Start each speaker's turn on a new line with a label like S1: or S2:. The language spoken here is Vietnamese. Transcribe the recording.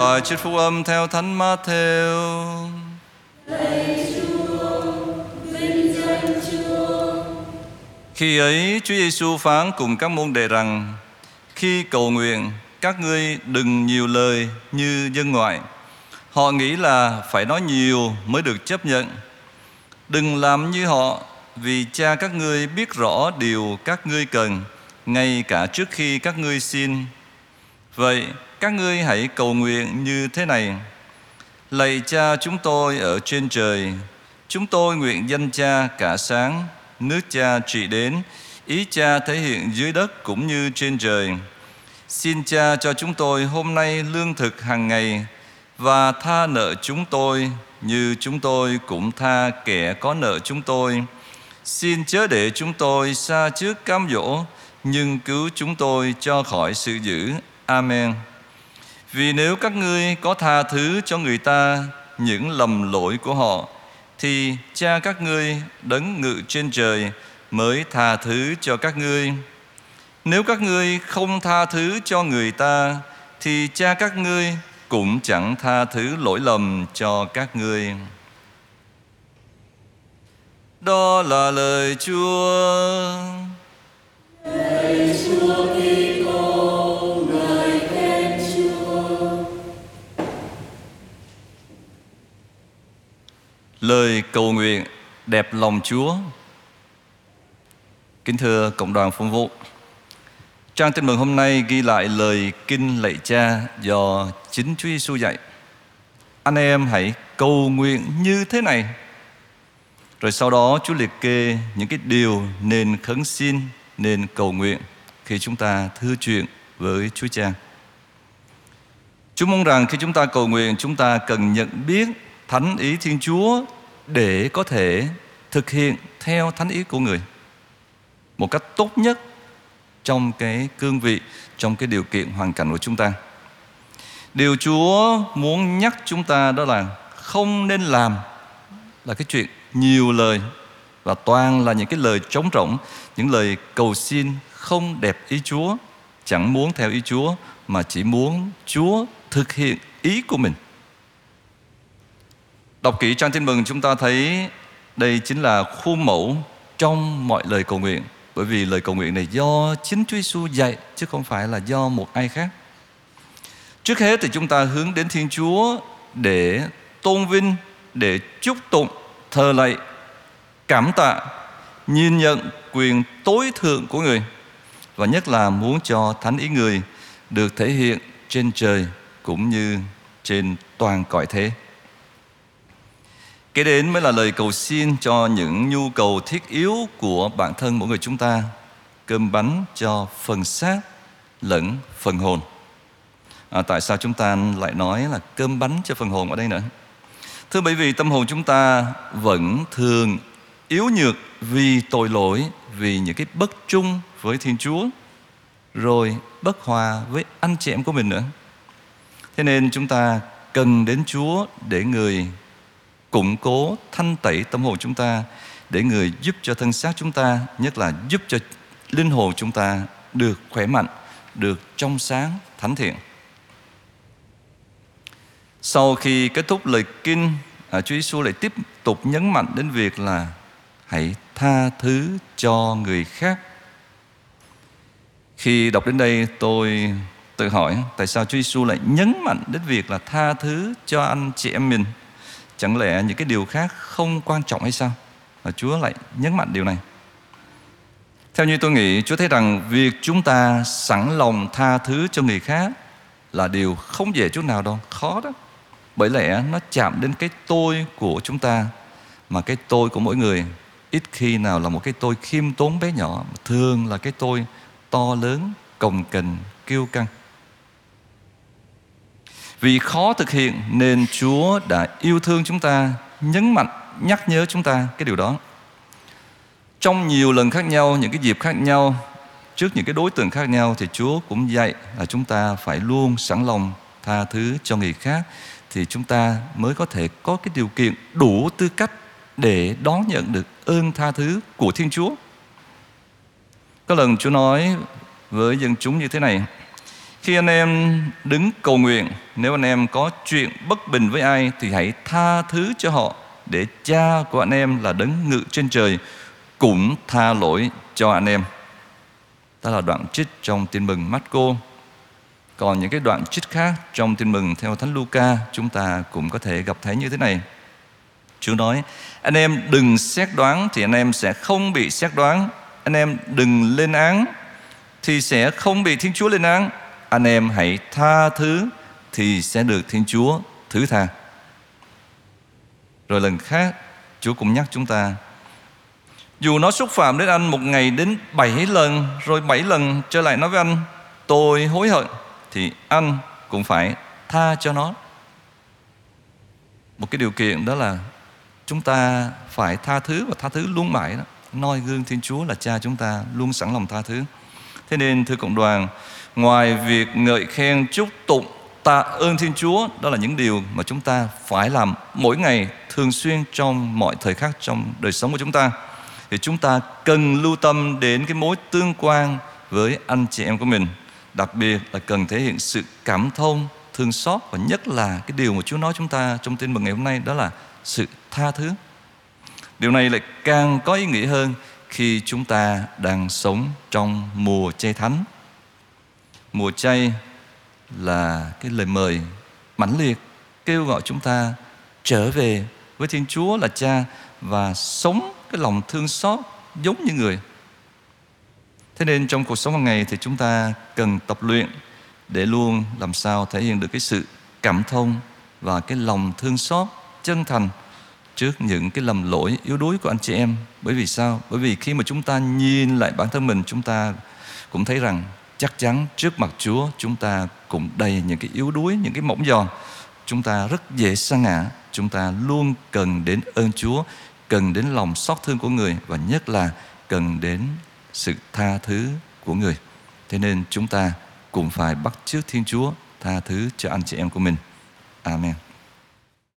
S1: Bài chiếc phúc âm theo Thánh Matthew. Khi ấy, Chúa Giêsu phán cùng các môn đệ rằng, khi cầu nguyện, các ngươi đừng nhiều lời như dân ngoại. Họ nghĩ là phải nói nhiều mới được chấp nhận. Đừng làm như họ, vì cha các ngươi biết rõ điều các ngươi cần, ngay cả trước khi các ngươi xin. Vậy các ngươi hãy cầu nguyện như thế này. Lạy cha chúng tôi ở trên trời, chúng tôi nguyện danh cha cả sáng, nước cha trị đến, ý cha thể hiện dưới đất cũng như trên trời. Xin cha cho chúng tôi hôm nay lương thực hàng ngày và tha nợ chúng tôi như chúng tôi cũng tha kẻ có nợ chúng tôi. Xin chớ để chúng tôi xa trước cám dỗ, nhưng cứu chúng tôi cho khỏi sự dữ. Amen. Vì nếu các ngươi có tha thứ cho người ta những lầm lỗi của họ, thì cha các ngươi đấng ngự trên trời mới tha thứ cho các ngươi. Nếu các ngươi không tha thứ cho người ta, thì cha các ngươi cũng chẳng tha thứ lỗi lầm cho các ngươi. Đó là lời Chúa.
S2: Lời Chúa Kitô,
S1: Lời cầu nguyện đẹp lòng Chúa. Kính thưa cộng đoàn phong vụ, trang tin mừng hôm nay ghi lại lời kinh lạy cha do chính Chúa Giêsu dạy. Anh em hãy cầu nguyện như thế này. Rồi sau đó Chúa liệt kê những cái điều nên khấn xin, nên cầu nguyện khi chúng ta thư chuyện với Chúa Cha. Chúa mong rằng khi chúng ta cầu nguyện chúng ta cần nhận biết thánh ý Thiên Chúa để có thể thực hiện theo thánh ý của người một cách tốt nhất trong cái cương vị, trong cái điều kiện hoàn cảnh của chúng ta. Điều Chúa muốn nhắc chúng ta đó là không nên làm là cái chuyện nhiều lời và toàn là những cái lời trống rỗng, những lời cầu xin không đẹp ý Chúa, chẳng muốn theo ý Chúa mà chỉ muốn Chúa thực hiện ý của mình. Đọc kỹ trang tin mừng chúng ta thấy đây chính là khuôn mẫu trong mọi lời cầu nguyện. Bởi vì lời cầu nguyện này do chính Chúa Giêsu dạy chứ không phải là do một ai khác. Trước hết thì chúng ta hướng đến Thiên Chúa để tôn vinh, để chúc tụng, thờ lạy, cảm tạ, nhìn nhận quyền tối thượng của người và nhất là muốn cho thánh ý người được thể hiện trên trời cũng như trên toàn cõi thế. Kế đến mới là lời cầu xin cho những nhu cầu thiết yếu của bản thân mỗi người chúng ta. Cơm bánh cho phần xác lẫn phần hồn. À, Tại sao chúng ta lại nói là cơm bánh cho phần hồn ở đây nữa? Thưa bởi vì tâm hồn chúng ta vẫn thường yếu nhược vì tội lỗi Vì những cái bất trung với Thiên Chúa Rồi bất hòa với anh chị em của mình nữa. Thế nên chúng ta cần đến Chúa để người củng cố thanh tẩy tâm hồn chúng ta để người giúp cho thân xác chúng ta nhất là giúp cho linh hồn chúng ta được khỏe mạnh được trong sáng thánh thiện. Sau khi kết thúc lời kinh à, Chúa Giêsu lại tiếp tục nhấn mạnh đến việc là hãy tha thứ cho người khác. Khi đọc đến đây tôi tự hỏi tại sao Chúa Giêsu lại nhấn mạnh đến việc là tha thứ cho anh chị em mình. Chẳng lẽ những cái điều khác không quan trọng hay sao? mà Chúa lại nhấn mạnh điều này. Theo như tôi nghĩ, Chúa thấy rằng việc chúng ta sẵn lòng tha thứ cho người khác là điều không dễ chút nào đâu, khó đó. Bởi lẽ nó chạm đến cái tôi của chúng ta, mà cái tôi của mỗi người ít khi nào là một cái tôi khiêm tốn bé nhỏ, thường là cái tôi to lớn, cồng kềnh, kiêu căng. Vì khó thực hiện nên Chúa đã yêu thương chúng ta, nhấn mạnh, nhắc nhớ chúng ta cái điều đó. Trong nhiều lần khác nhau, những cái dịp khác nhau, trước những cái đối tượng khác nhau thì Chúa cũng dạy là chúng ta phải luôn sẵn lòng tha thứ cho người khác thì chúng ta mới có thể có cái điều kiện đủ tư cách để đón nhận được ơn tha thứ của Thiên Chúa. Có lần Chúa nói với dân chúng như thế này: khi anh em đứng cầu nguyện, nếu anh em có chuyện bất bình với ai thì hãy tha thứ cho họ để cha của anh em là đấng ngự trên trời cũng tha lỗi cho anh em. Đó là đoạn trích trong tin mừng Marco. Còn những cái đoạn trích khác trong tin mừng theo Thánh Luca chúng ta cũng có thể gặp thấy như thế này. Chúa nói, anh em đừng xét đoán thì anh em sẽ không bị xét đoán. Anh em đừng lên án thì sẽ không bị Thiên Chúa lên án. Anh em hãy tha thứ thì sẽ được Thiên Chúa thứ tha. Rồi lần khác, Chúa cũng nhắc chúng ta dù nó xúc phạm đến anh một ngày đến bảy lần Rồi bảy lần trở lại nói với anh Tôi hối hận Thì anh cũng phải tha cho nó. Một cái điều kiện đó là Chúng ta phải tha thứ và tha thứ luôn mãi đó. Noi gương Thiên Chúa là cha chúng ta Luôn sẵn lòng tha thứ. Thế nên thưa cộng đoàn Ngoài việc ngợi khen, chúc tụng, tạ ơn Thiên Chúa, Đó là những điều mà chúng ta phải làm mỗi ngày, Thường xuyên trong mọi thời khắc trong đời sống của chúng ta. Thì chúng ta cần lưu tâm đến cái mối tương quan với anh chị em của mình. Đặc biệt là cần thể hiện sự cảm thông, thương xót và nhất là cái điều mà Chúa nói chúng ta trong tin mừng ngày hôm nay, đó là sự tha thứ. Điều này lại càng có ý nghĩa hơn khi chúng ta đang sống trong mùa chay thánh mùa chay là cái lời mời mãnh liệt kêu gọi chúng ta trở về với Thiên Chúa là Cha và sống cái lòng thương xót giống như người. Thế nên trong cuộc sống hàng ngày thì chúng ta cần tập luyện để luôn làm sao thể hiện được cái sự cảm thông và cái lòng thương xót chân thành trước những cái lầm lỗi yếu đuối của anh chị em. Bởi vì sao? Bởi vì khi mà chúng ta nhìn lại bản thân mình, chúng ta cũng thấy rằng chắc chắn trước mặt Chúa chúng ta cũng đầy những cái yếu đuối, những cái mỏng giòn chúng ta rất dễ sa ngã chúng ta luôn cần đến ơn Chúa, cần đến lòng xót thương của người và nhất là cần đến sự tha thứ của người. Thế nên chúng ta cũng phải bắt chước Thiên Chúa, tha thứ cho anh chị em của mình. Amen.